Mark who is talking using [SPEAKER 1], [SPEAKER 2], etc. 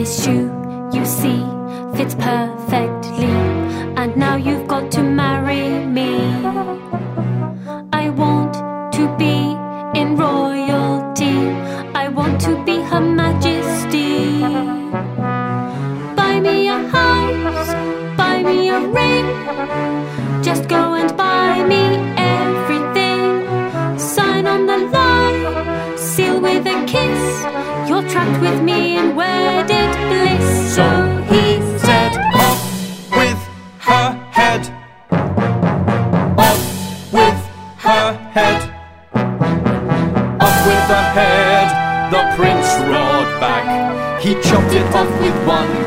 [SPEAKER 1] This shoe, you see, fits perfectly. And now you've got to marry me. I want to be in royalty. I want to be Her Majesty. Buy me a house, buy me a ring. Just go and buy me everything. Sign on the line, seal with a kiss. You're trapped with me in wedded bliss. So he said,
[SPEAKER 2] Off with her head. Off with her head. Off with her head. The prince roared back. He chopped it off with one.